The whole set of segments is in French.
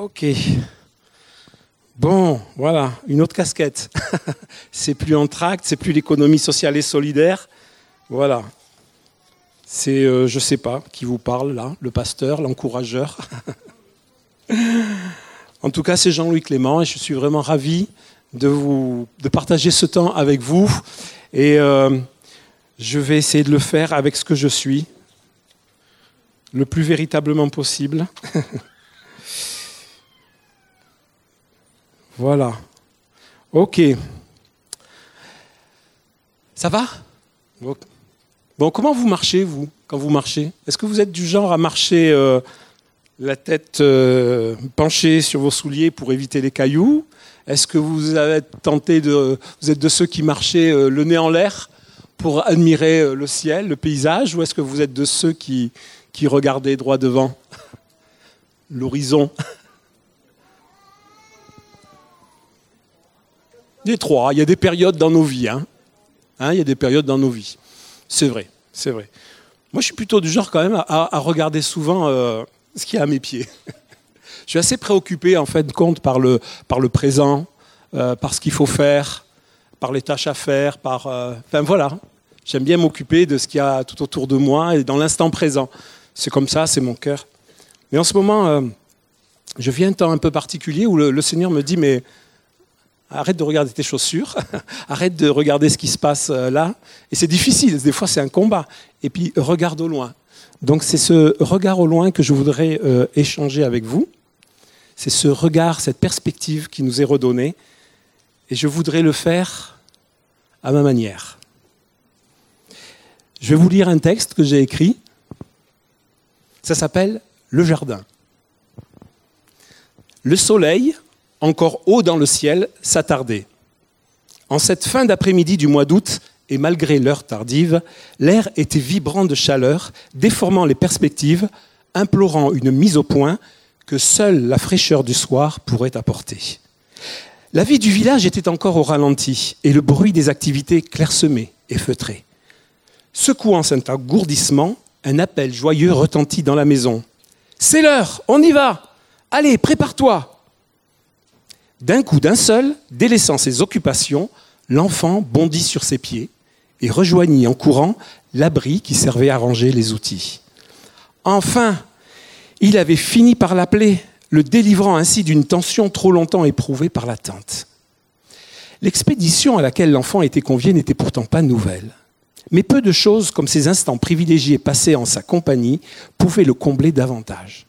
Ok. Bon, voilà, une autre casquette. c'est plus en tract, c'est plus l'économie sociale et solidaire. Voilà. C'est, euh, je ne sais pas, qui vous parle là, le pasteur, l'encourageur. en tout cas, c'est Jean-Louis Clément et je suis vraiment ravi de, vous, de partager ce temps avec vous. Et euh, je vais essayer de le faire avec ce que je suis, le plus véritablement possible. voilà. Ok. Ça va? Bon, comment vous marchez, vous, quand vous marchez? Est-ce que vous êtes du genre à marcher euh, la tête euh, penchée sur vos souliers pour éviter les cailloux? Est-ce que vous avez tenté de, vous êtes de ceux qui marchaient euh, le nez en l'air pour admirer le ciel, le paysage, ou est-ce que vous êtes de ceux qui, qui regardaient droit devant? L'horizon Les trois. Il y a des périodes dans nos vies. Hein. Hein, il y a des périodes dans nos vies. C'est vrai, c'est vrai. Moi, je suis plutôt du genre quand même à, regarder souvent euh, ce qui est à mes pieds. je suis assez préoccupé en fait compte par le, par le présent, euh, par ce qu'il faut faire, par les tâches à faire, par. Euh, enfin voilà. J'aime bien m'occuper de ce qu'il y a tout autour de moi et dans l'instant présent. C'est comme ça, c'est mon cœur. Mais en ce moment, je vis un temps un peu particulier où le Seigneur me dit mais Arrête de regarder tes chaussures, arrête de regarder ce qui se passe euh, là. Et c'est difficile, des fois c'est un combat. Et puis regarde au loin. Donc c'est ce regard au loin que je voudrais euh, échanger avec vous. C'est ce regard, cette perspective qui nous est redonnée. Et je voudrais le faire à ma manière. Je vais vous lire un texte que j'ai écrit. Ça s'appelle Le jardin. Le soleil encore haut dans le ciel, s'attarder. En cette fin d'après-midi du mois d'août, et malgré l'heure tardive, l'air était vibrant de chaleur, déformant les perspectives, implorant une mise au point que seule la fraîcheur du soir pourrait apporter. La vie du village était encore au ralenti et le bruit des activités clairsemé et feutré. Secouant cet engourdissement, un appel joyeux retentit dans la maison. C'est l'heure, on y va Allez, prépare-toi d'un coup d'un seul, délaissant ses occupations, l'enfant bondit sur ses pieds et rejoignit en courant l'abri qui servait à ranger les outils. Enfin, il avait fini par l'appeler, le délivrant ainsi d'une tension trop longtemps éprouvée par l'attente. L'expédition à laquelle l'enfant était convié n'était pourtant pas nouvelle. Mais peu de choses, comme ces instants privilégiés passés en sa compagnie, pouvaient le combler davantage.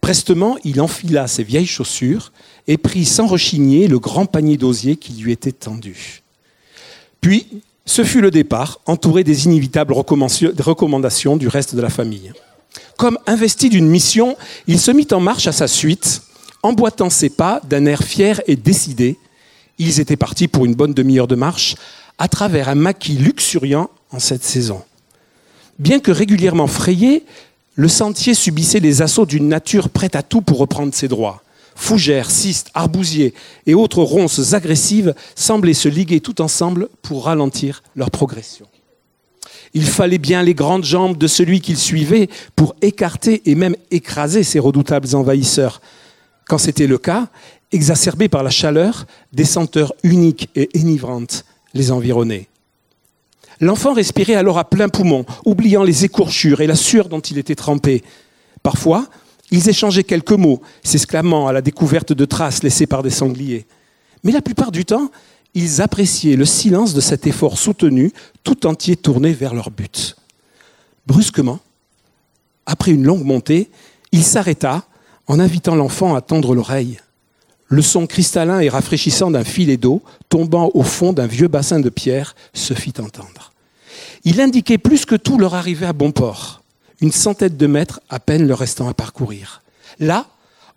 Prestement, il enfila ses vieilles chaussures et prit sans rechigner le grand panier d'osier qui lui était tendu. Puis, ce fut le départ, entouré des inévitables recommandations du reste de la famille. Comme investi d'une mission, il se mit en marche à sa suite, emboîtant ses pas d'un air fier et décidé. Ils étaient partis pour une bonne demi-heure de marche à travers un maquis luxuriant en cette saison. Bien que régulièrement frayé, le sentier subissait les assauts d'une nature prête à tout pour reprendre ses droits. Fougères, cistes, arbousiers et autres ronces agressives semblaient se liguer tout ensemble pour ralentir leur progression. Il fallait bien les grandes jambes de celui qu'il suivait pour écarter et même écraser ces redoutables envahisseurs. Quand c'était le cas, exacerbés par la chaleur, des senteurs uniques et enivrantes les environnaient. L'enfant respirait alors à plein poumon, oubliant les écorchures et la sueur dont il était trempé. Parfois, ils échangeaient quelques mots, s'exclamant à la découverte de traces laissées par des sangliers. Mais la plupart du temps, ils appréciaient le silence de cet effort soutenu, tout entier tourné vers leur but. Brusquement, après une longue montée, il s'arrêta en invitant l'enfant à tendre l'oreille. Le son cristallin et rafraîchissant d'un filet d'eau tombant au fond d'un vieux bassin de pierre se fit entendre. Il indiquait plus que tout leur arrivée à bon port une centaine de mètres à peine leur restant à parcourir. Là,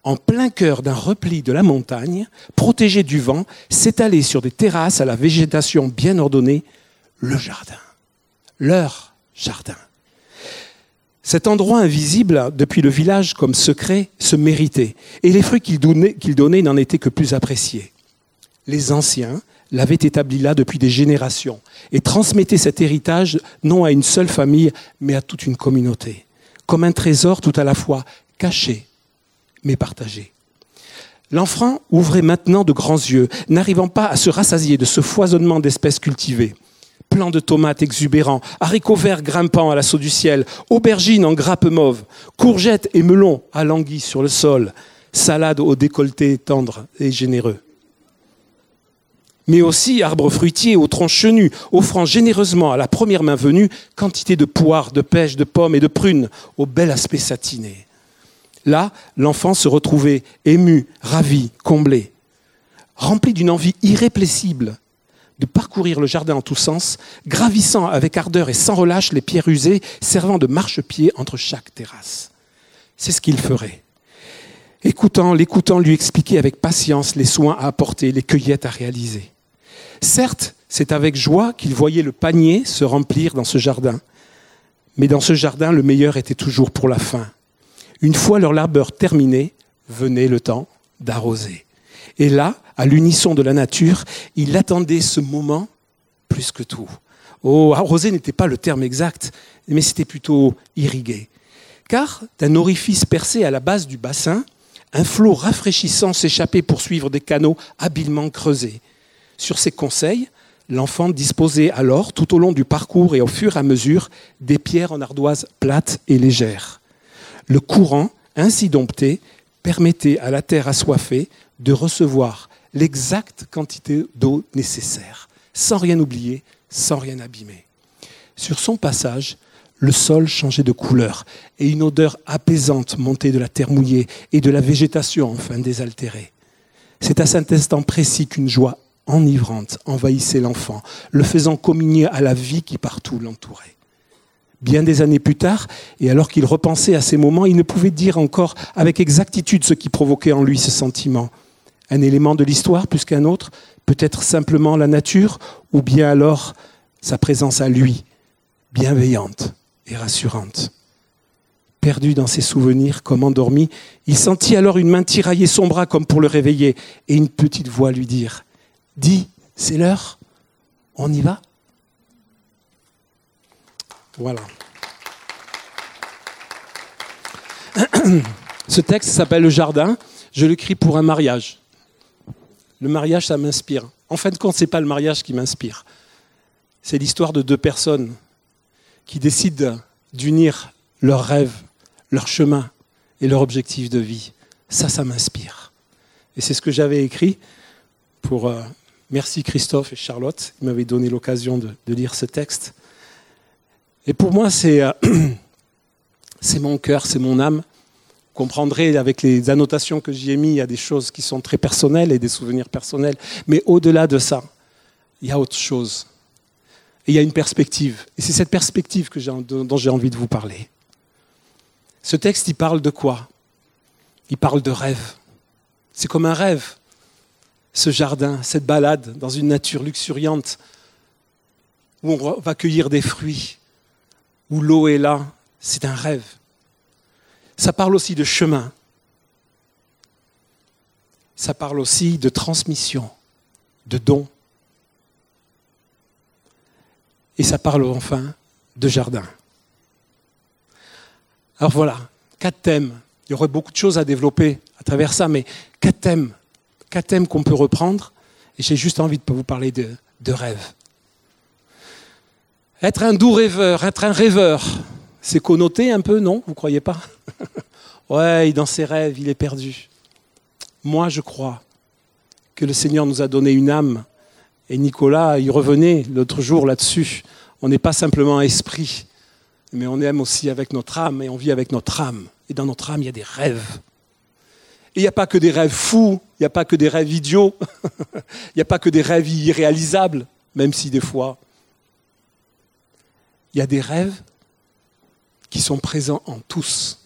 en plein cœur d'un repli de la montagne, protégé du vent, s'étalait sur des terrasses à la végétation bien ordonnée, le jardin. Leur jardin. Cet endroit invisible, depuis le village comme secret, se méritait, et les fruits qu'il donnait n'en étaient que plus appréciés. Les anciens, l'avait établi là depuis des générations et transmettait cet héritage non à une seule famille, mais à toute une communauté, comme un trésor tout à la fois caché mais partagée. L'enfant ouvrait maintenant de grands yeux, n'arrivant pas à se rassasier de ce foisonnement d'espèces cultivées. Plants de tomates exubérants, haricots verts grimpant à l'assaut du ciel, aubergines en grappes mauves, courgettes et melons alanguis sur le sol, salades au décolleté tendre et généreux. Mais aussi arbres fruitiers aux troncs chenus, offrant généreusement à la première main venue quantité de poires, de pêches, de pommes et de prunes au bel aspect satiné. Là, l'enfant se retrouvait ému, ravi, comblé, rempli d'une envie irrépressible de parcourir le jardin en tous sens, gravissant avec ardeur et sans relâche les pierres usées servant de marchepied entre chaque terrasse. C'est ce qu'il ferait. Écoutant, l'écoutant lui expliquer avec patience les soins à apporter, les cueillettes à réaliser. Certes, c'est avec joie qu'il voyait le panier se remplir dans ce jardin. Mais dans ce jardin, le meilleur était toujours pour la fin. Une fois leur labeur terminé, venait le temps d'arroser. Et là, à l'unisson de la nature, il attendait ce moment plus que tout. Oh, arroser n'était pas le terme exact, mais c'était plutôt irriguer. Car d'un orifice percé à la base du bassin, un flot rafraîchissant s'échappait pour suivre des canaux habilement creusés. Sur ses conseils, l'enfant disposait alors, tout au long du parcours et au fur et à mesure, des pierres en ardoise plates et légères. Le courant, ainsi dompté, permettait à la terre assoiffée de recevoir l'exacte quantité d'eau nécessaire, sans rien oublier, sans rien abîmer. Sur son passage, le sol changeait de couleur et une odeur apaisante montait de la terre mouillée et de la végétation enfin désaltérée. C'est à cet instant précis qu'une joie enivrante envahissait l'enfant, le faisant communier à la vie qui partout l'entourait. Bien des années plus tard, et alors qu'il repensait à ces moments, il ne pouvait dire encore avec exactitude ce qui provoquait en lui ce sentiment. Un élément de l'histoire plus qu'un autre, peut-être simplement la nature, ou bien alors sa présence à lui, bienveillante et rassurante. Perdu dans ses souvenirs, comme endormi, il sentit alors une main tirailler son bras comme pour le réveiller, et une petite voix lui dire Dis, c'est l'heure, on y va Voilà. Ce texte s'appelle Le Jardin. Je l'écris pour un mariage. Le mariage, ça m'inspire. En fin de compte, ce n'est pas le mariage qui m'inspire. C'est l'histoire de deux personnes qui décident d'unir leurs rêves, leur chemin et leur objectif de vie. Ça, ça m'inspire. Et c'est ce que j'avais écrit pour euh, Merci Christophe et Charlotte, ils m'avaient donné l'occasion de, lire ce texte. Et pour moi, c'est euh, mon cœur, c'est mon âme. Vous comprendrez avec les annotations que j'y ai mis, il y a des choses qui sont très personnelles et des souvenirs personnels. Mais au-delà de ça, il y a autre chose. Et il y a une perspective. Et c'est cette perspective que dont j'ai envie de vous parler. Ce texte, il parle de quoi? Il parle de rêve. C'est comme un rêve ce jardin, cette balade dans une nature luxuriante où on va cueillir des fruits, où l'eau est là, c'est un rêve. Ça parle aussi de chemin. Ça parle aussi de transmission, de don. Et ça parle enfin de jardin. Alors voilà, quatre thèmes. Il y aurait beaucoup de choses à développer à travers ça, mais quatre thèmes quatre thèmes qu'on peut reprendre, et j'ai juste envie de vous parler de, rêve. Être un doux rêveur, être un rêveur, c'est connoté un peu, non Vous croyez pas? Ouais, dans ses rêves, il est perdu. Moi, je crois que le Seigneur nous a donné une âme. Et Nicolas, il revenait l'autre jour là-dessus. On n'est pas simplement esprit, mais on aime aussi avec notre âme et on vit avec notre âme. Et dans notre âme, il y a des rêves il n'y a pas que des rêves fous, il n'y a pas que des rêves idiots, il n'y a pas que des rêves irréalisables, même si des fois, il y a des rêves qui sont présents en tous.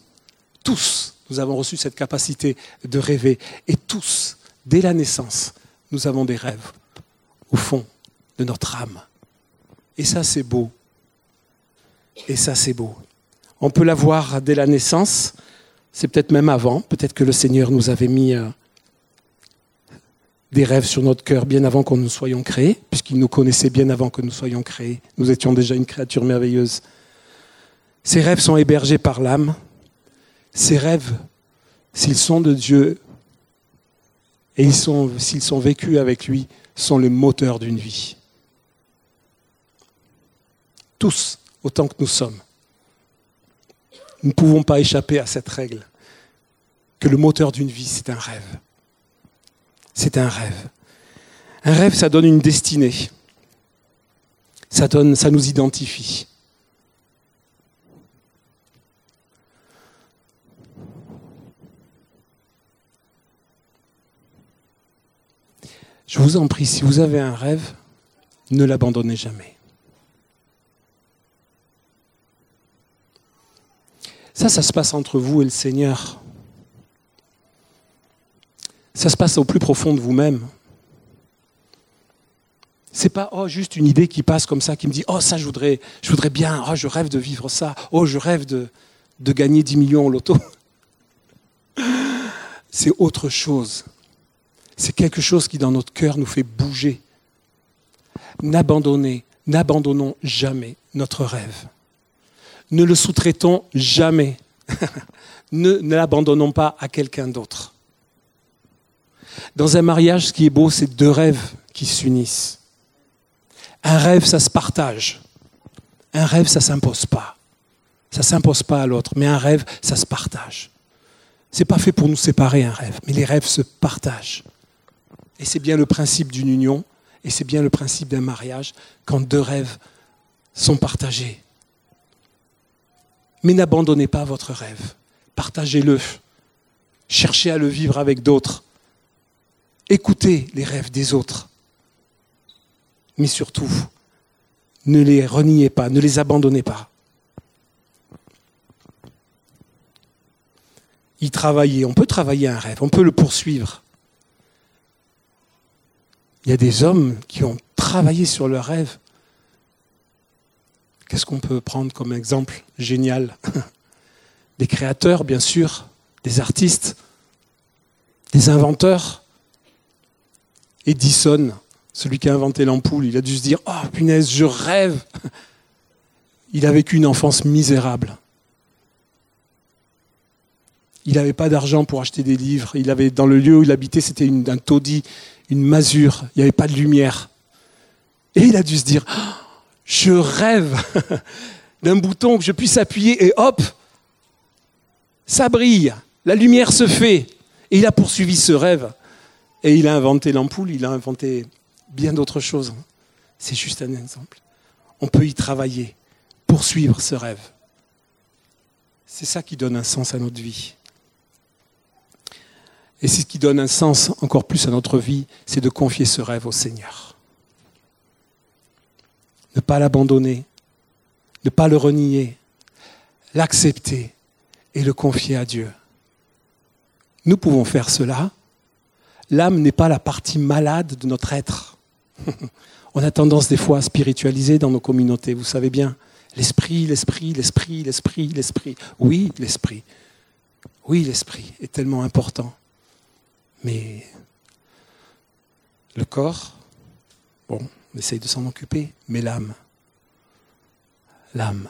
Tous, nous avons reçu cette capacité de rêver. Et tous, dès la naissance, nous avons des rêves au fond de notre âme. Et ça, c'est beau. Et ça, c'est beau. On peut l'avoir dès la naissance, c'est peut-être même avant, peut-être que le Seigneur nous avait mis euh, des rêves sur notre cœur bien avant que nous soyons créés, puisqu'il nous connaissait bien avant que nous soyons créés. Nous étions déjà une créature merveilleuse. Ces rêves sont hébergés par l'âme. Ces rêves s'ils sont de Dieu et s'ils sont vécus avec lui, sont le moteur d'une vie. Tous, autant que nous sommes. Nous ne pouvons pas échapper à cette règle que le moteur d'une vie, c'est un rêve. C'est un rêve. Un rêve, ça donne une destinée. Ça, donne, ça nous identifie. Je vous en prie, si vous avez un rêve, ne l'abandonnez jamais. Ça, ça se passe entre vous et le Seigneur. Ça se passe au plus profond de vous-même. C'est pas oh, juste une idée qui passe comme ça, qui me dit Oh, ça, je voudrais, je voudrais bien, oh, je rêve de vivre ça, oh, je rêve de, de gagner 10 millions au loto. C'est autre chose. C'est quelque chose qui, dans notre cœur, nous fait bouger. N'abandonnez, n'abandonnons jamais notre rêve. Ne le sous-traitons jamais. ne, l'abandonnons pas à quelqu'un d'autre. Dans un mariage, ce qui est beau, c'est deux rêves qui s'unissent. Un rêve, ça se partage. Un rêve, ça ne s'impose pas. Ça ne s'impose pas à l'autre. Mais un rêve, ça se partage. Ce n'est pas fait pour nous séparer, un rêve. Mais les rêves se partagent. Et c'est bien le principe d'une union. Et c'est bien le principe d'un mariage quand deux rêves sont partagés. Mais n'abandonnez pas votre rêve. Partagez-le. Cherchez à le vivre avec d'autres. Écoutez les rêves des autres. Mais surtout, ne les reniez pas, ne les abandonnez pas. Y travailler, on peut travailler un rêve, on peut le poursuivre. Il y a des hommes qui ont travaillé sur leur rêve. Qu'est-ce qu'on peut prendre comme exemple génial Des créateurs, bien sûr, des artistes, des inventeurs. Edison, celui qui a inventé l'ampoule, il a dû se dire Oh punaise, je rêve Il a vécu une enfance misérable. Il n'avait pas d'argent pour acheter des livres. Il avait, dans le lieu où il habitait, c'était un taudis, une masure. Il n'y avait pas de lumière. Et il a dû se dire oh, Je rêve d'un bouton que je puisse appuyer et hop, ça brille. La lumière se fait. Et il a poursuivi ce rêve. Et il a inventé l'ampoule, il a inventé bien d'autres choses. C'est juste un exemple. On peut y travailler, poursuivre ce rêve. C'est ça qui donne un sens à notre vie. Et c'est ce qui donne un sens encore plus à notre vie, c'est de confier ce rêve au Seigneur. Ne pas l'abandonner, ne pas le renier, l'accepter et le confier à Dieu. Nous pouvons faire cela l'âme n'est pas la partie malade de notre être. On a tendance des fois à spiritualiser dans nos communautés, vous savez bien. L'esprit, l'esprit, l'esprit, l'esprit, l'esprit. Oui, l'esprit. Oui, l'esprit est tellement important. Mais le corps, bon, on essaye de s'en occuper, mais l'âme, l'âme.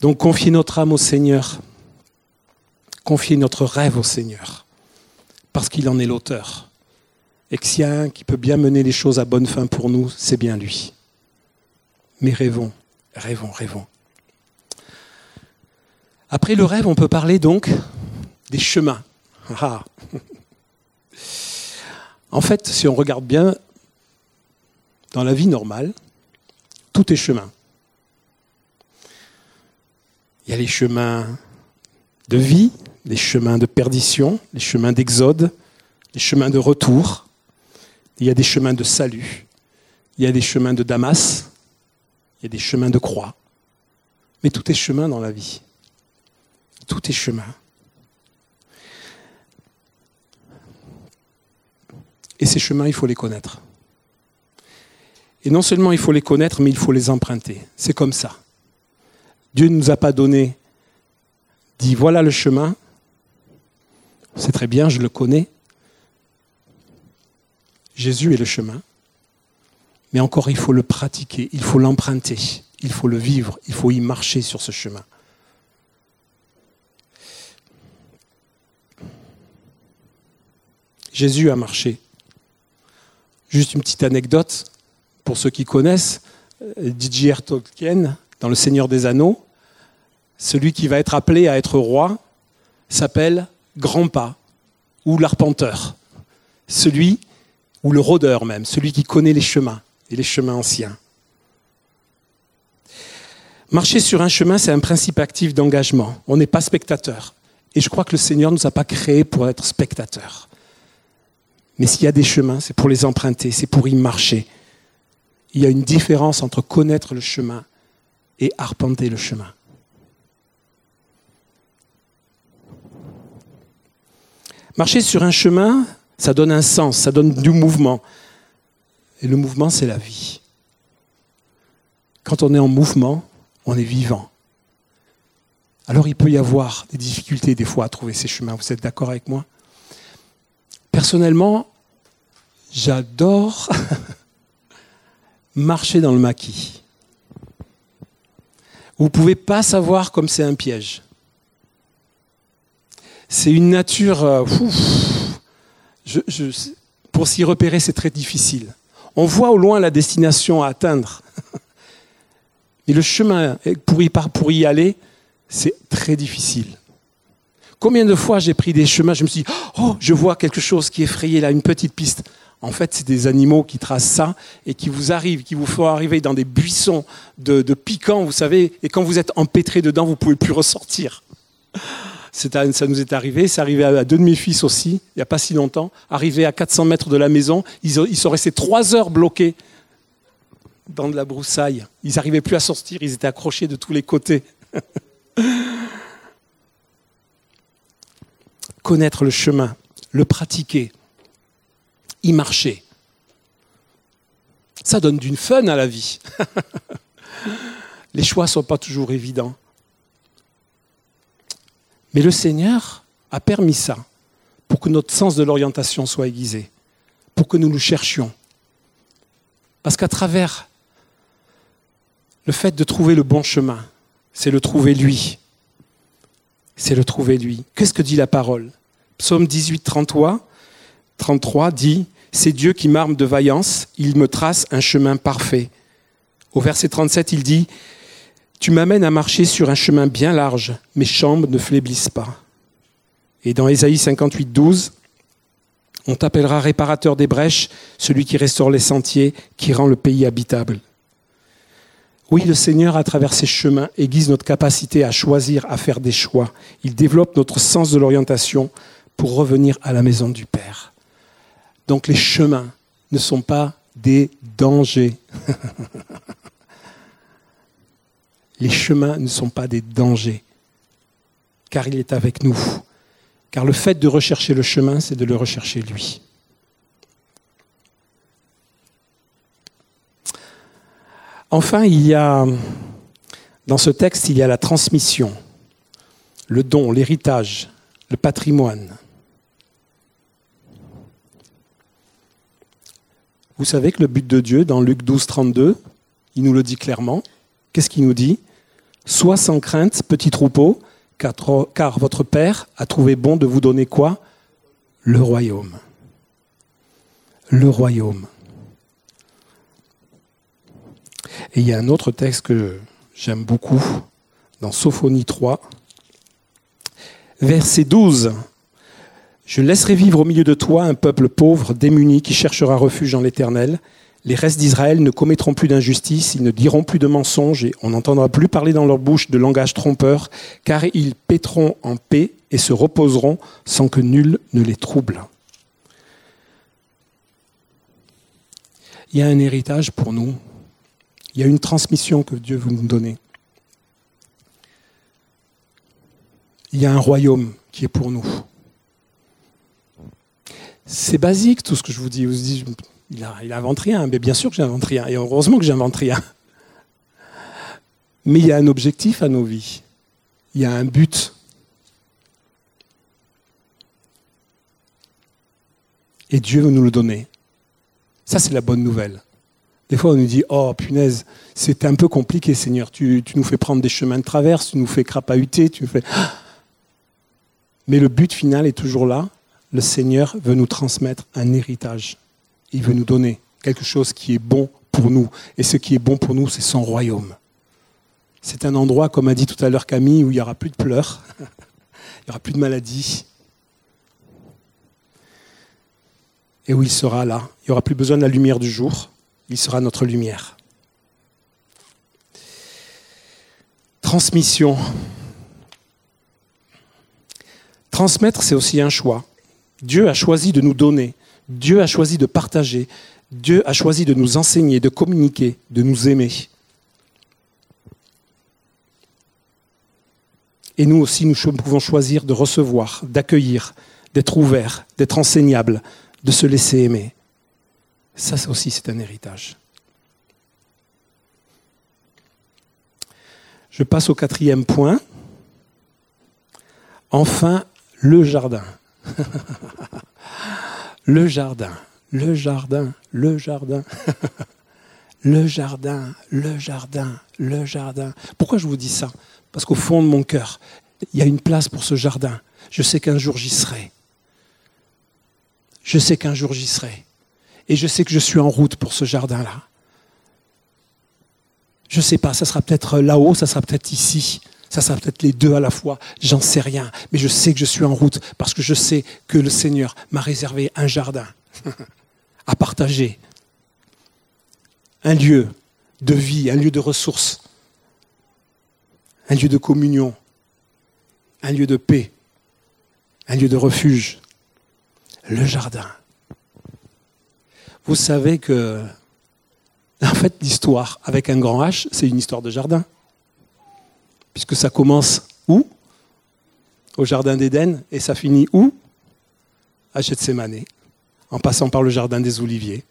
Donc confier notre âme au Seigneur confier notre rêve au Seigneur, parce qu'il en est l'auteur. Et que s'il y a un qui peut bien mener les choses à bonne fin pour nous, c'est bien lui. Mais rêvons, rêvons, rêvons. Après le rêve, on peut parler donc des chemins. En fait, si on regarde bien, dans la vie normale, tout est chemin. Il y a les chemins de vie, les chemins de perdition, les chemins d'exode, les chemins de retour. Il y a des chemins de salut. Il y a des chemins de Damas. Il y a des chemins de croix. Mais tout est chemin dans la vie. Tout est chemin. Et ces chemins, il faut les connaître. Et non seulement il faut les connaître, mais il faut les emprunter. C'est comme ça. Dieu ne nous a pas donné, dit voilà le chemin, c'est très bien, je le connais. Jésus est le chemin. Mais encore, il faut le pratiquer, il faut l'emprunter, il faut le vivre, il faut y marcher sur ce chemin. Jésus a marché Juste une petite anecdote pour ceux qui connaissent. D.J.R. Tolkien, dans Le Seigneur des Anneaux, celui qui va être appelé à être roi s'appelle Grandpa ou l'arpenteur. Celui, ou le rôdeur même, celui qui connaît les chemins et les chemins anciens. Marcher sur un chemin, c'est un principe actif d'engagement. On n'est pas spectateur. Et je crois que le Seigneur ne nous a pas créés pour être spectateurs. Mais s'il y a des chemins, c'est pour les emprunter, c'est pour y marcher. Il y a une différence entre connaître le chemin et arpenter le chemin. Marcher sur un chemin, ça donne un sens, ça donne du mouvement. Et le mouvement, c'est la vie. Quand on est en mouvement, on est vivant. Alors il peut y avoir des difficultés des fois à trouver ces chemins. Vous êtes d'accord avec moi? Personnellement, j'adore marcher dans le maquis. Vous ne pouvez pas savoir comme c'est un piège. C'est une nature... Euh, pour s'y repérer, c'est très difficile. On voit au loin la destination à atteindre. Mais le chemin pour y, pour y aller, c'est très difficile. Combien de fois j'ai pris des chemins, je me suis dit, oh, je vois quelque chose qui est frayé là, une petite piste. En fait, c'est des animaux qui tracent ça et qui vous arrivent, qui vous font arriver dans des buissons de, piquants, vous savez, et quand vous êtes empêtré dedans, vous ne pouvez plus ressortir. Ça nous est arrivé, c'est arrivé à deux de mes fils aussi, il n'y a pas si longtemps. Arrivé à 400 mètres de la maison, ils, sont restés trois heures bloqués dans de la broussaille. Ils n'arrivaient plus à sortir, ils étaient accrochés de tous les côtés. Connaître le chemin, le pratiquer, y marcher. Ça donne d'une fun à la vie. Les choix ne sont pas toujours évidents. Mais le Seigneur a permis ça pour que notre sens de l'orientation soit aiguisé, pour que nous nous cherchions. Parce qu'à travers le fait de trouver le bon chemin, c'est le trouver lui. C'est le trouver lui. Qu'est-ce que dit la parole? Psaume 18, 33, 33 dit C'est Dieu qui m'arme de vaillance, il me trace un chemin parfait. Au verset 37, il dit Tu m'amènes à marcher sur un chemin bien large, mes chambres ne fléblissent pas. Et dans Ésaïe 58, 12, on t'appellera réparateur des brèches, celui qui restaure les sentiers, qui rend le pays habitable. Oui, le Seigneur, à travers ses chemins, aiguise notre capacité à choisir, à faire des choix. Il développe notre sens de l'orientation pour revenir à la maison du Père. Donc les chemins ne sont pas des dangers. les chemins ne sont pas des dangers, car il est avec nous. Car le fait de rechercher le chemin, c'est de le rechercher lui. Enfin, il y a, dans ce texte, il y a la transmission, le don, l'héritage, le patrimoine. Vous savez que le but de Dieu, dans Luc 12, 32, il nous le dit clairement. Qu'est-ce qu'il nous dit? Sois sans crainte, petit troupeau, car votre Père a trouvé bon de vous donner quoi? Le royaume. Le royaume. Et il y a un autre texte que j'aime beaucoup, dans Sophonie 3, verset 12. Je laisserai vivre au milieu de toi un peuple pauvre, démuni, qui cherchera refuge en l'Éternel. Les restes d'Israël ne commettront plus d'injustice, ils ne diront plus de mensonges, et on n'entendra plus parler dans leur bouche de langage trompeur, car ils paîtront en paix et se reposeront sans que nul ne les trouble. Il y a un héritage pour nous, il y a une transmission que Dieu veut nous donner. Il y a un royaume qui est pour nous. C'est basique tout ce que je vous dis. Vous dites, il, a, invente rien. Mais bien sûr que j'invente rien. Et heureusement que j'invente rien. Mais il y a un objectif à nos vies. Il y a un but. Et Dieu veut nous le donner. Ça, c'est la bonne nouvelle. Des fois, on nous dit Oh, punaise, c'est un peu compliqué, Seigneur. Tu, nous fais prendre des chemins de traverse, tu nous fais crapahuter, tu fais. Mais le but final est toujours là. le Seigneur veut nous transmettre un héritage. Il veut nous donner quelque chose qui est bon pour nous. Et ce qui est bon pour nous, c'est son royaume. C'est un endroit, comme a dit tout à l'heure Camille, où il n'y aura plus de pleurs, il n'y aura plus de maladies. Et où il sera là. Il n'y aura plus besoin de la lumière du jour. Il sera notre lumière. Transmission. Transmettre, c'est aussi un choix. Dieu a choisi de nous donner. Dieu a choisi de partager. Dieu a choisi de nous enseigner, de communiquer, de nous aimer. Et nous aussi, nous pouvons choisir de recevoir, d'accueillir, d'être ouverts, d'être enseignables, de se laisser aimer. Ça aussi, c'est un héritage. Je passe au quatrième point. Enfin, le jardin. le jardin, le jardin, le jardin. le jardin, le jardin, le jardin. Pourquoi je vous dis ça? Parce qu'au fond de mon cœur, il y a une place pour ce jardin. Je sais qu'un jour j'y serai. Je sais qu'un jour j'y serai. Et je sais que je suis en route pour ce jardin-là. Je ne sais pas, ça sera peut-être là-haut, ça sera peut-être ici, ça sera peut-être les deux à la fois, j'en sais rien. Mais je sais que je suis en route parce que je sais que le Seigneur m'a réservé un jardin à partager. Un lieu de vie, un lieu de ressources un lieu de communion, un lieu de paix, un lieu de refuge, le jardin. Vous savez que, en fait, l'histoire avec un grand H, c'est une histoire de jardin. Puisque ça commence où? Au jardin d'Éden, et ça finit où? À Gethsemane, en passant par le jardin des Oliviers.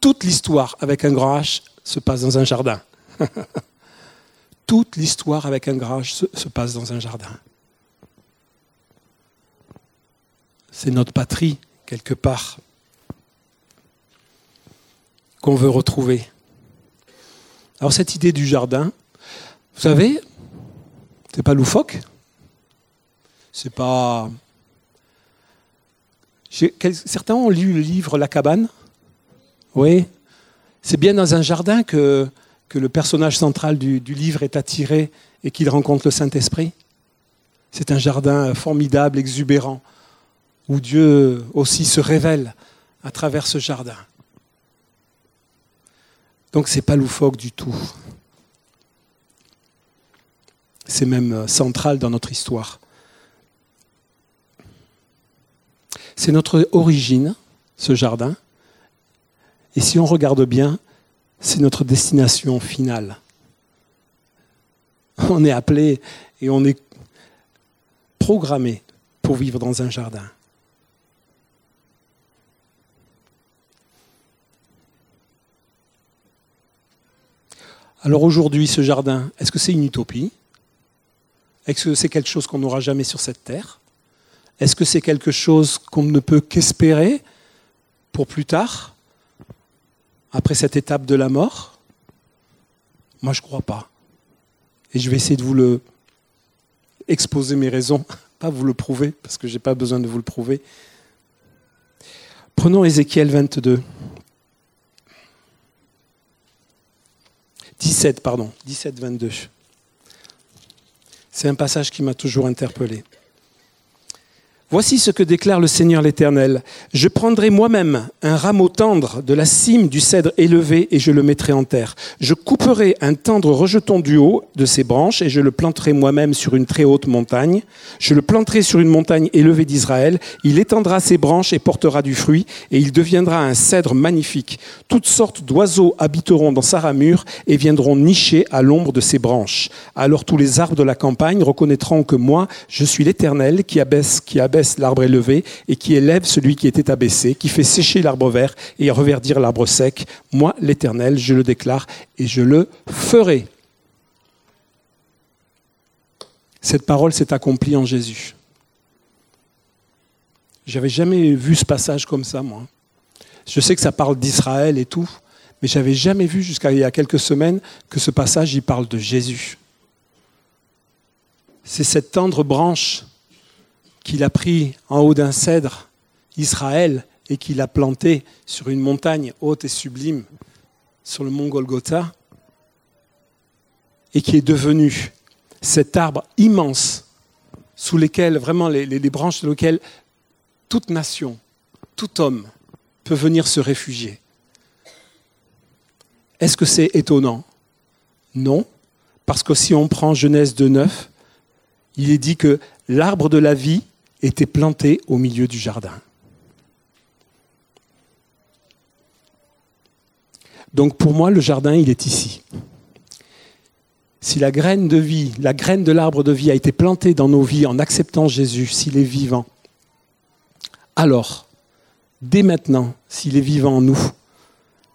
Toute l'histoire avec un grand H se passe dans un jardin. toute l'histoire avec un garage se, se passe dans un jardin. C'est notre patrie, quelque part, qu'on veut retrouver. Alors cette idée du jardin, vous savez, c'est pas loufoque, c'est pas. Certains ont lu le livre La cabane. Oui, c'est bien dans un jardin que que le personnage central du, livre est attiré et qu'il rencontre le Saint-Esprit. C'est un jardin formidable, exubérant, où Dieu aussi se révèle à travers ce jardin. Donc ce n'est pas loufoque du tout. C'est même central dans notre histoire. C'est notre origine, ce jardin. Et si on regarde bien, c'est notre destination finale. On est appelé et on est programmé pour vivre dans un jardin. Alors aujourd'hui, ce jardin, est-ce que c'est une utopie? Est-ce que c'est quelque chose qu'on n'aura jamais sur cette terre? Est-ce que c'est quelque chose qu'on ne peut qu'espérer pour plus tard après cette étape de la mort? Moi, je ne crois pas. Et je vais essayer de vous le exposer mes raisons, pas vous le prouver, parce que je n'ai pas besoin de vous le prouver. Prenons Ézéchiel 22. 17, pardon, 17, 22. C'est un passage qui m'a toujours interpellé. Voici ce que déclare le Seigneur l'Éternel. Je prendrai moi-même un rameau tendre de la cime du cèdre élevé et je le mettrai en terre. Je couperai un tendre rejeton du haut de ses branches et je le planterai moi-même sur une très haute montagne. Je le planterai sur une montagne élevée d'Israël. Il étendra ses branches et portera du fruit et il deviendra un cèdre magnifique. Toutes sortes d'oiseaux habiteront dans sa ramure et viendront nicher à l'ombre de ses branches. Alors tous les arbres de la campagne reconnaîtront que moi, je suis l'Éternel qui abaisse, qui abaisse l'arbre élevé et qui élève celui qui était abaissé, qui fait sécher l'arbre vert et reverdir l'arbre sec. Moi, l'Éternel, je le déclare et je le ferai. Cette parole s'est accomplie en Jésus. J'avais jamais vu ce passage comme ça, moi. Je sais que ça parle d'Israël et tout, mais j'avais jamais vu jusqu'à il y a quelques semaines que ce passage y parle de Jésus. C'est cette tendre branche qu'il a pris en haut d'un cèdre Israël et qu'il a planté sur une montagne haute et sublime, sur le mont Golgotha, et qui est devenu cet arbre immense sous lesquels, vraiment les, branches de lequel toute nation, tout homme peut venir se réfugier. Est-ce que c'est étonnant? Non, parce que si on prend Genèse 2.9, il est dit que l'arbre de la vie était planté au milieu du jardin. Donc pour moi, le jardin, il est ici. Si la graine de vie, la graine de l'arbre de vie a été plantée dans nos vies en acceptant Jésus, s'il est vivant, alors, dès maintenant, s'il est vivant en nous,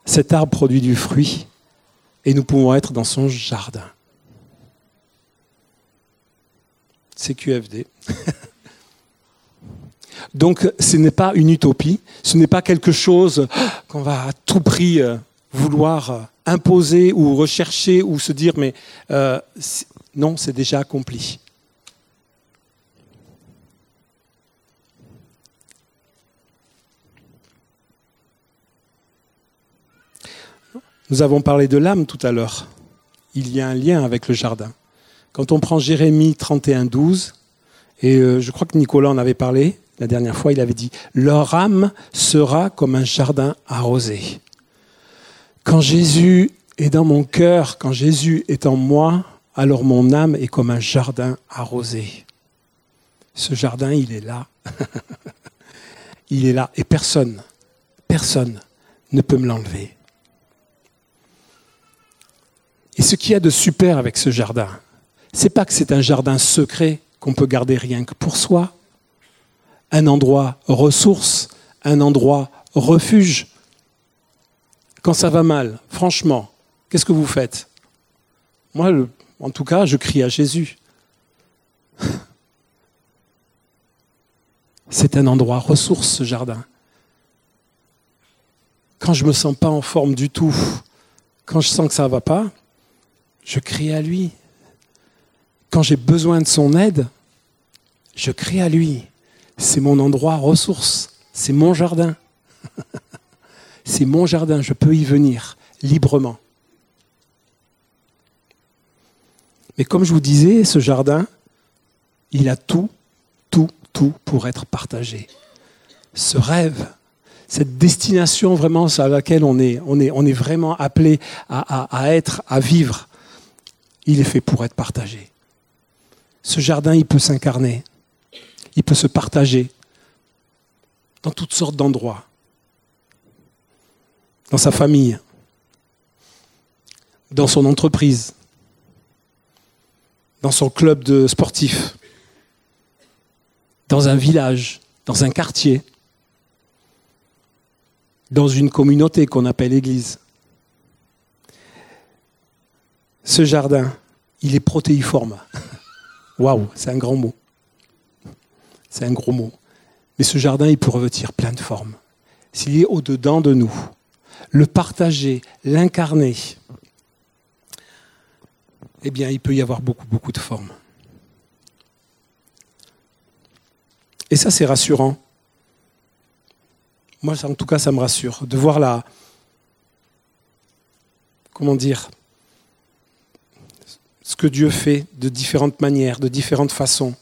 cet arbre produit du fruit et nous pouvons être dans son jardin. C'est QFD. Donc ce n'est pas une utopie, ce n'est pas quelque chose qu'on va à tout prix euh, vouloir euh, imposer ou rechercher ou se dire mais euh, non, c'est déjà accompli. Nous avons parlé de l'âme tout à l'heure. Il y a un lien avec le jardin. Quand on prend Jérémie 31, 12, et je crois que Nicolas en avait parlé la dernière fois, il avait dit Leur âme sera comme un jardin arrosé. Quand Jésus est dans mon cœur, quand Jésus est en moi, alors mon âme est comme un jardin arrosé. Ce jardin, il est là. il est là. Et personne, personne ne peut me l'enlever. Et ce qu'il y a de super avec ce jardin, c'est pas que c'est un jardin secret qu'on peut garder rien que pour soi, un endroit ressource, un endroit refuge. Quand ça va mal, franchement, qu'est-ce que vous faites? Moi, en tout cas, je crie à Jésus. C'est un endroit ressource, ce jardin. Quand je ne me sens pas en forme du tout, quand je sens que ça ne va pas, je crie à lui. Quand j'ai besoin de son aide, je crie à lui. C'est mon endroit ressource, c'est mon jardin. c'est mon jardin, je peux y venir librement. Mais comme je vous disais, ce jardin, il a tout, tout, tout pour être partagé. Ce rêve, cette destination vraiment à laquelle on est, on est, vraiment appelé à être, à vivre, il est fait pour être partagé. Ce jardin, il peut s'incarner, il peut se partager dans toutes sortes d'endroits, dans sa famille, dans son entreprise, dans son club de sportif, dans un village, dans un quartier, dans une communauté qu'on appelle Église. Ce jardin, il est protéiforme. Waouh, c'est un grand mot. C'est un gros mot. Mais ce jardin, il peut revêtir plein de formes. S'il est au-dedans de nous, le partager, l'incarner, eh bien, il peut y avoir beaucoup, beaucoup de formes. Et ça, c'est rassurant. Moi, en tout cas, ça me rassure de voir la, comment dire, ce que Dieu fait de différentes manières, de différentes façons.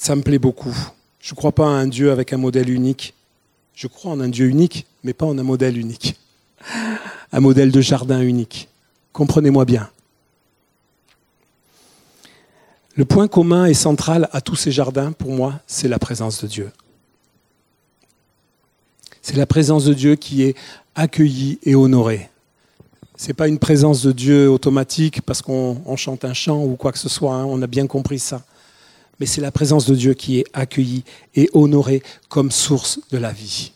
Ça me plaît beaucoup. Je ne crois pas à un Dieu avec un modèle unique. Je crois en un Dieu unique, mais pas en un modèle unique. Un modèle de jardin unique. Comprenez-moi bien. Le point commun et central à tous ces jardins, pour moi, c'est la présence de Dieu. C'est la présence de Dieu qui est accueillie et honorée. Ce n'est pas une présence de Dieu automatique parce qu'on chante un chant ou quoi que ce soit, hein, on a bien compris ça. Mais c'est la présence de Dieu qui est accueillie et honorée comme source de la vie.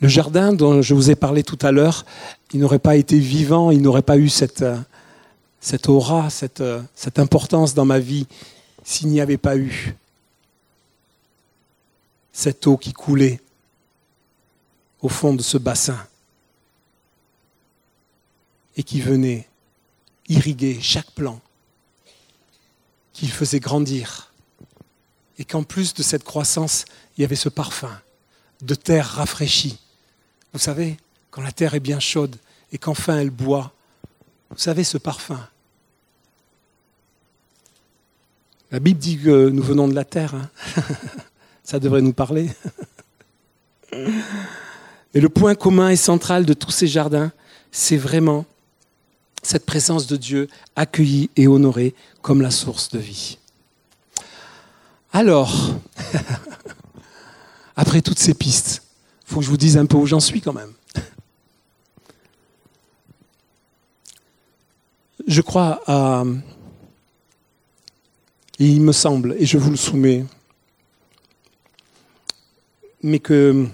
Le jardin dont je vous ai parlé tout à l'heure, il n'aurait pas été vivant, il n'aurait pas eu cette, cette aura, cette, cette importance dans ma vie s'il n'y avait pas eu cette eau qui coulait au fond de ce bassin et qui venait irriguer chaque plan, qu'il faisait grandir et qu'en plus de cette croissance, il y avait ce parfum de terre rafraîchie. Vous savez, quand la terre est bien chaude et qu'enfin elle boit, vous savez ce parfum. La Bible dit que nous venons de la terre. Hein. Ça devrait nous parler. Mais le point commun et central de tous ces jardins, c'est vraiment cette présence de Dieu accueillie et honorée comme la source de vie. Alors, après toutes ces pistes, il faut que je vous dise un peu où j'en suis quand même. Je crois à... il me semble, et je vous le soumets, mais que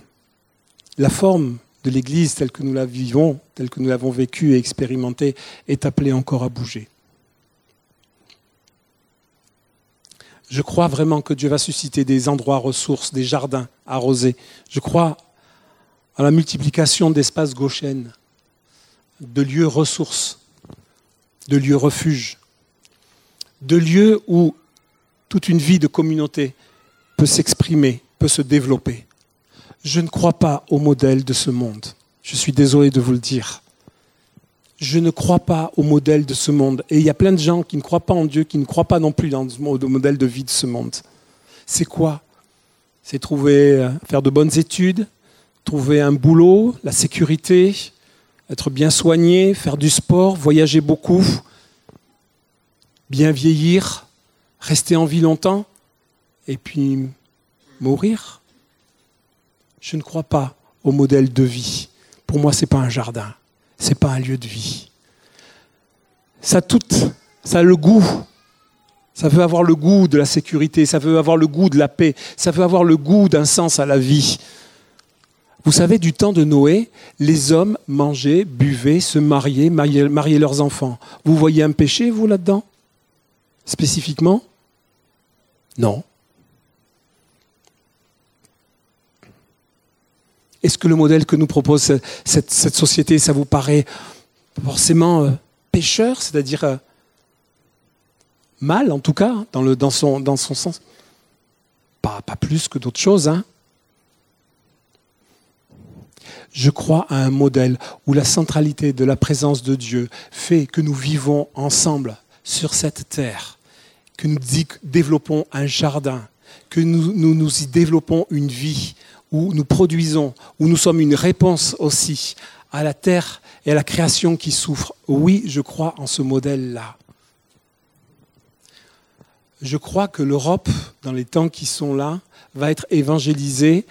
la forme de l'Église telle que nous la vivons, telle que nous l'avons vécue et expérimentée, est appelée encore à bouger. Je crois vraiment que Dieu va susciter des endroits ressources, des jardins arrosés. Je crois à la multiplication d'espaces gauchènes, de lieux ressources, de lieux refuges, de lieux où toute une vie de communauté peut s'exprimer, peut se développer. Je ne crois pas au modèle de ce monde. Je suis désolé de vous le dire. Je ne crois pas au modèle de ce monde. Et il y a plein de gens qui ne croient pas en Dieu, qui ne croient pas non plus dans le modèle de vie de ce monde. C'est quoi? C'est trouver, euh, faire de bonnes études, trouver un boulot, la sécurité, être bien soigné, faire du sport, voyager beaucoup, bien vieillir, rester en vie longtemps, et puis mourir? Je ne crois pas au modèle de vie. Pour moi, ce n'est pas un jardin, ce n'est pas un lieu de vie. Ça tout, ça a le goût. Ça veut avoir le goût de la sécurité, ça veut avoir le goût de la paix, ça veut avoir le goût d'un sens à la vie. Vous savez, du temps de Noé, les hommes mangeaient, buvaient, se mariaient, mariaient, mariaient leurs enfants. Vous voyez un péché, vous, là-dedans? Spécifiquement? Non. Est-ce que le modèle que nous propose cette, société, ça vous paraît forcément euh, pécheur, c'est-à-dire euh, mal en tout cas, dans, son, sens? Pas, plus que d'autres choses. Hein je crois à un modèle où la centralité de la présence de Dieu fait que nous vivons ensemble sur cette terre, que nous développons un jardin, que nous, nous y développons une vie, où nous produisons, où nous sommes une réponse aussi à la terre et à la création qui souffre. Oui, je crois en ce modèle-là. Je crois que l'Europe, dans les temps qui sont là, va être évangélisée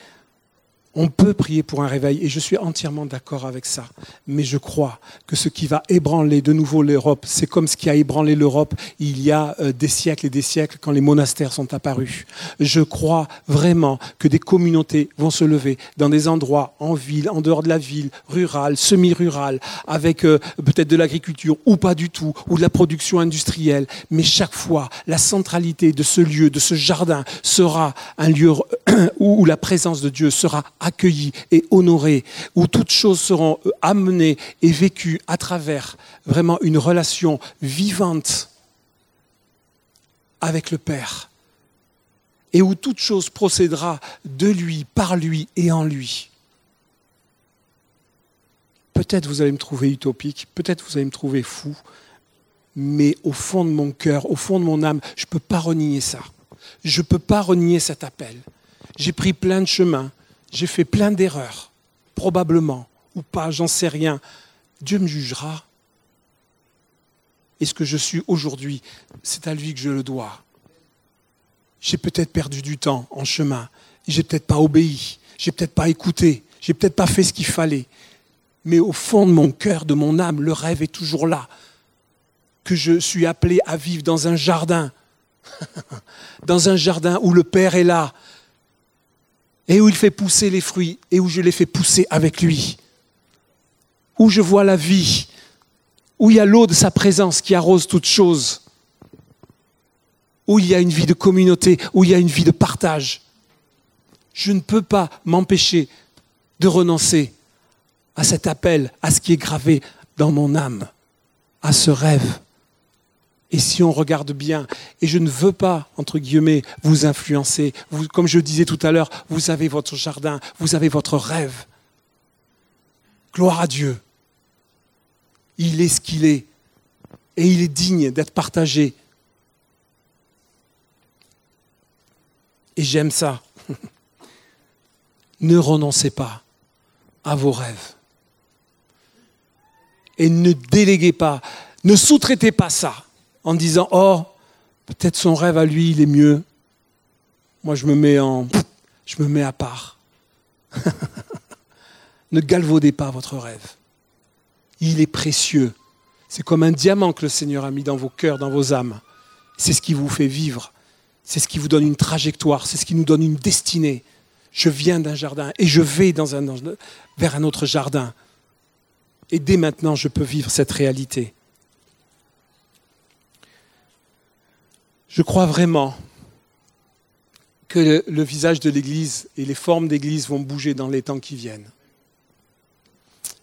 on peut prier pour un réveil et je suis entièrement d'accord avec ça. Mais je crois que ce qui va ébranler de nouveau l'Europe, c'est comme ce qui a ébranlé l'Europe il y a euh, des siècles et des siècles quand les monastères sont apparus. Je crois vraiment que des communautés vont se lever dans des endroits en ville, en dehors de la ville, rurale, semi-rurale, avec euh, peut-être de l'agriculture ou pas du tout, ou de la production industrielle. Mais chaque fois, la centralité de ce lieu, de ce jardin, sera un lieu où la présence de Dieu sera accueillis et honorés, où toutes choses seront euh, amenées et vécues à travers vraiment une relation vivante avec le Père, et où toute chose procédera de lui, par lui et en lui. Peut-être vous allez me trouver utopique, peut-être vous allez me trouver fou, mais au fond de mon cœur, au fond de mon âme, je ne peux pas renier ça. Je ne peux pas renier cet appel. J'ai pris plein de chemins, j'ai fait plein d'erreurs, probablement, ou pas, j'en sais rien. Dieu me jugera. Et ce que je suis aujourd'hui, c'est à lui que je le dois. J'ai peut-être perdu du temps en chemin, j'ai peut-être pas obéi, j'ai peut-être pas écouté, j'ai peut-être pas fait ce qu'il fallait. Mais au fond de mon cœur, de mon âme, le rêve est toujours là. Que je suis appelé à vivre dans un jardin, dans un jardin où le Père est là, et où il fait pousser les fruits et où je les fais pousser avec lui, où je vois la vie, où il y a l'eau de sa présence qui arrose toutes choses, où il y a une vie de communauté, où il y a une vie de partage. Je ne peux pas m'empêcher de renoncer à cet appel, à ce qui est gravé dans mon âme, à ce rêve. Et si on regarde bien, et je ne veux pas, entre guillemets, vous influencer, comme je disais tout à l'heure, vous avez votre jardin, vous avez votre rêve. Gloire à Dieu. Il est ce qu'il est. Et il est digne d'être partagé. Et j'aime ça. ne renoncez pas à vos rêves. Et ne déléguez pas, ne sous-traitez pas ça en disant Oh, peut-être son rêve à lui, il est mieux. Moi, je me mets en. Je me mets à part. ne galvaudez pas votre rêve. Il est précieux. C'est comme un diamant que le Seigneur a mis dans vos cœurs, dans vos âmes. C'est ce qui vous fait vivre. C'est ce qui vous donne une trajectoire. C'est ce qui nous donne une destinée. Je viens d'un jardin et je vais vers un autre jardin. Et dès maintenant, je peux vivre cette réalité. Je crois vraiment que le, visage de l'Église et les formes d'Église vont bouger dans les temps qui viennent.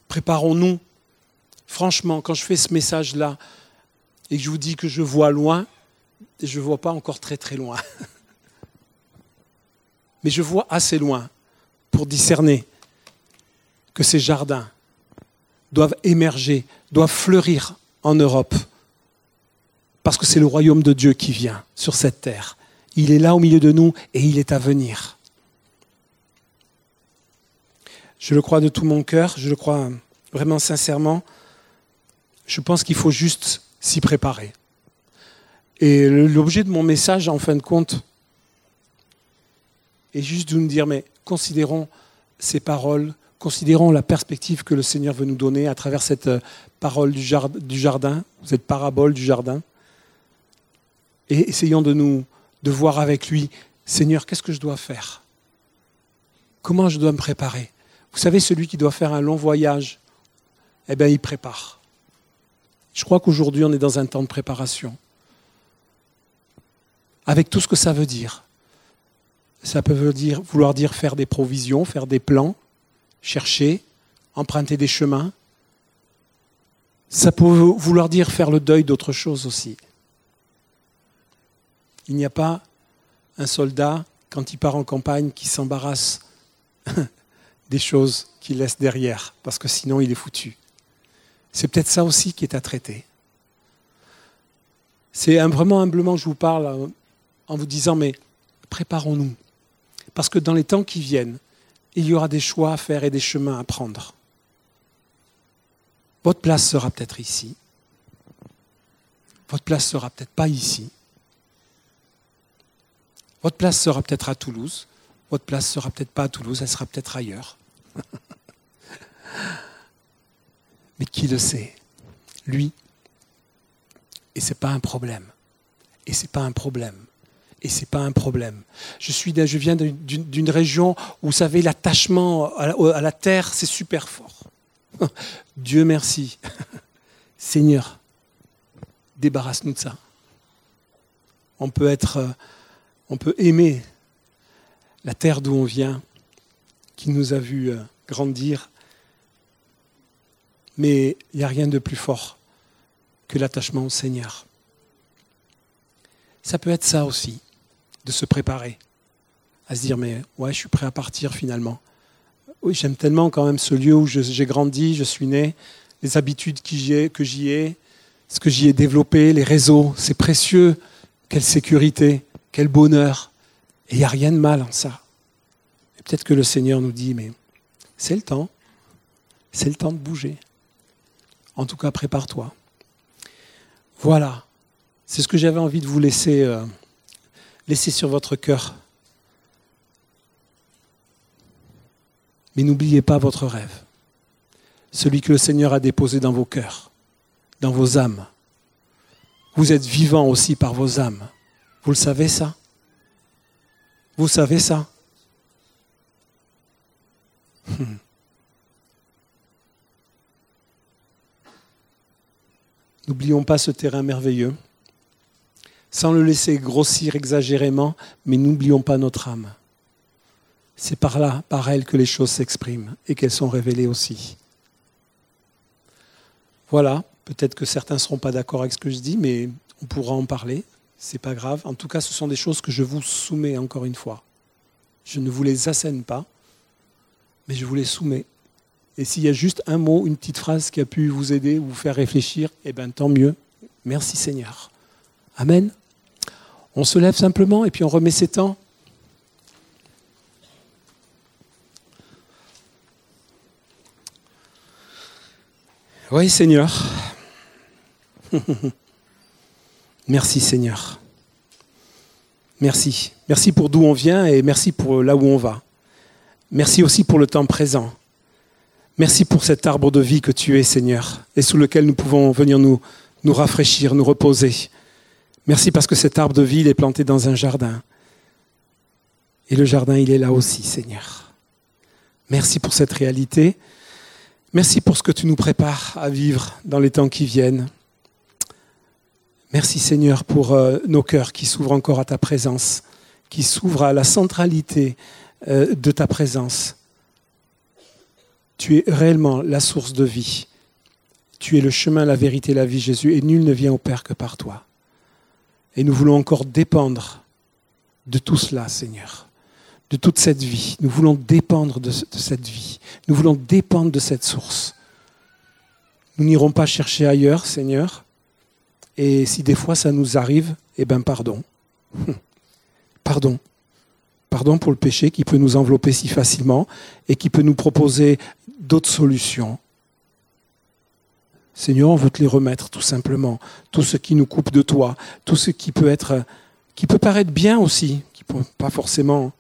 Préparons-nous. Franchement, quand je fais ce message-là et que je vous dis que je vois loin, je ne vois pas encore très très loin. Mais je vois assez loin pour discerner que ces jardins doivent émerger, doivent fleurir en Europe. Parce que c'est le royaume de Dieu qui vient sur cette terre. Il est là au milieu de nous et il est à venir. Je le crois de tout mon cœur, je le crois vraiment sincèrement. Je pense qu'il faut juste s'y préparer. Et l'objet de mon message, en fin de compte, est juste de nous dire, mais considérons ces paroles, considérons la perspective que le Seigneur veut nous donner à travers cette euh, parole du jardin, cette parabole du jardin. Et essayons de nous, de voir avec lui, Seigneur, qu'est-ce que je dois faire? Comment je dois me préparer? Vous savez, celui qui doit faire un long voyage, eh bien, il prépare. Je crois qu'aujourd'hui, on est dans un temps de préparation avec tout ce que ça veut dire. Ça peut vouloir dire faire des provisions, faire des plans, chercher, emprunter des chemins. Ça peut vouloir dire faire le deuil d'autre chose aussi. Il n'y a pas un soldat, quand il part en campagne, qui s'embarrasse des choses qu'il laisse derrière, parce que sinon il est foutu. C'est peut-être ça aussi qui est à traiter. C'est vraiment humblement que je vous parle en vous disant, mais préparons-nous. Parce que dans les temps qui viennent, il y aura des choix à faire et des chemins à prendre. Votre place sera peut-être ici. Votre place sera peut-être pas ici. Votre place sera peut-être à Toulouse. Votre place sera peut-être pas à Toulouse, elle sera peut-être ailleurs. Mais qui le sait? Lui. Et ce n'est pas un problème. Et ce n'est pas un problème et ce n'est pas un problème. Je, suis, je viens d'une région où, vous savez, l'attachement à la terre, c'est super fort. Dieu merci. Seigneur, débarrasse-nous de ça. On peut être, euh, on peut aimer la terre d'où on vient, qui nous a vu euh, grandir, mais il n'y a rien de plus fort que l'attachement au Seigneur. Ça peut être ça aussi de se préparer, à se dire, mais ouais, je suis prêt à partir finalement. J'aime tellement quand même ce lieu où j'ai grandi, je suis né, les habitudes que j'y ai, ce que j'y ai développé, les réseaux, c'est précieux. Quelle sécurité, quel bonheur. Et il n'y a rien de mal en ça. Peut-être que le Seigneur nous dit, mais c'est le temps, c'est le temps de bouger. En tout cas, prépare-toi. Voilà, c'est ce que j'avais envie de vous laisser. Euh, laissez sur votre cœur. Mais n'oubliez pas votre rêve, celui que le Seigneur a déposé dans vos cœurs, dans vos âmes. Vous êtes vivant aussi par vos âmes. Vous le savez ça? Vous savez ça? N'oublions pas ce terrain merveilleux. Sans le laisser grossir exagérément, mais n'oublions pas notre âme. C'est par là, par elle, que les choses s'expriment et qu'elles sont révélées aussi. Voilà, peut-être que certains ne seront pas d'accord avec ce que je dis, mais On pourra en parler, c'est pas grave. En tout cas, ce sont des choses que je vous soumets encore une fois. Je ne vous les assène pas, mais je vous les soumets. Et s'il y a juste un mot, une petite phrase qui a pu vous aider ou vous faire réfléchir, eh bien tant mieux. Merci Seigneur. Amen. On se lève simplement et puis on remet ses temps. Oui Seigneur. Merci Seigneur. Merci. Merci pour d'où on vient et merci pour là où on va. Merci aussi pour le temps présent. Merci pour cet arbre de vie que tu es, Seigneur, et sous lequel nous pouvons venir nous, rafraîchir, nous reposer. Merci parce que cet arbre de vie il est planté dans un jardin. Et le jardin, il est là aussi, Seigneur. Merci pour cette réalité. Merci pour ce que tu nous prépares à vivre dans les temps qui viennent. Merci Seigneur pour euh, nos cœurs qui s'ouvrent encore à ta présence, qui s'ouvrent à la centralité euh, de ta présence. Tu es réellement la source de vie. Tu es le chemin, la vérité, la vie, Jésus, et nul ne vient au Père que par toi. Et nous voulons encore dépendre de tout cela, Seigneur, de toute cette vie. Nous voulons dépendre de, cette vie. Nous voulons dépendre de cette source. Nous n'irons pas chercher ailleurs, Seigneur. Et si des fois ça nous arrive, eh bien pardon. Pardon. Pardon pour le péché qui peut nous envelopper si facilement et qui peut nous proposer d'autres solutions. Seigneur, on veut te les remettre tout simplement. Tout ce qui nous coupe de toi, tout ce qui peut être, qui peut paraître bien aussi, qui peut pas forcément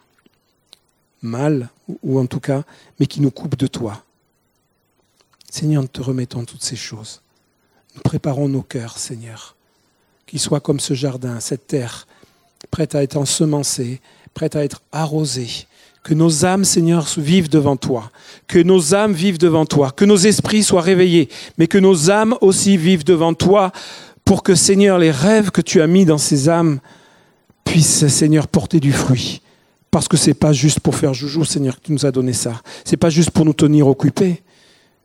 mal, ou en tout cas, mais qui nous coupe de toi. Seigneur, nous te remettons toutes ces choses. Nous préparons nos cœurs, Seigneur, qu'ils soient comme ce jardin, cette terre, prête à être ensemencée, prête à être arrosée, que nos âmes, Seigneur, vivent devant toi, que nos âmes vivent devant toi, que nos esprits soient réveillés, mais que nos âmes aussi vivent devant toi, pour que, Seigneur, les rêves que tu as mis dans ces âmes puissent, Seigneur, porter du fruit. Parce que ce n'est pas juste pour faire joujou, Seigneur, que tu nous as donné ça. Ce n'est pas juste pour nous tenir occupés.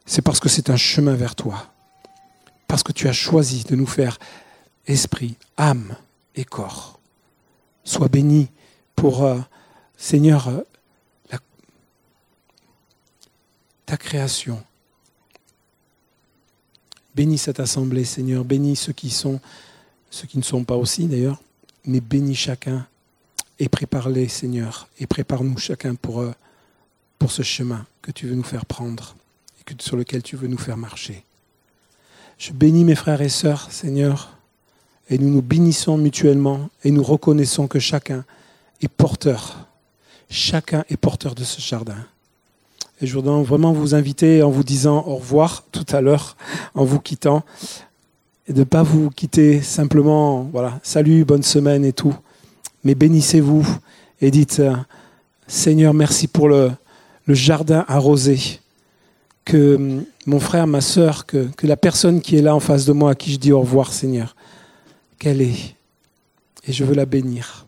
C'est parce que c'est un chemin vers toi. Parce que tu as choisi de nous faire esprit, âme et corps. Sois béni pour, euh, Seigneur, euh, ta création. Bénis cette assemblée, Seigneur. Bénis ceux qui sont, ceux qui ne sont pas aussi d'ailleurs, mais bénis chacun et prépare-les, Seigneur, et prépare-nous chacun pour, euh, pour ce chemin que tu veux nous faire prendre et sur lequel tu veux nous faire marcher. Je bénis mes frères et sœurs, Seigneur, et nous nous bénissons mutuellement et nous reconnaissons que chacun est porteur. Chacun est porteur de ce jardin. Et je voudrais vraiment vous inviter en vous disant au revoir tout à l'heure, en vous quittant, et de ne pas vous quitter simplement, voilà, salut, bonne semaine et tout, mais bénissez-vous et dites, euh, Seigneur, merci pour le, le jardin arrosé, que hum, mon frère, ma sœur, que, que la personne qui est là en face de moi, à qui je dis au revoir, Seigneur, qu'elle est. Et je veux la bénir.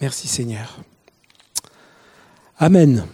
Merci Seigneur. Amen.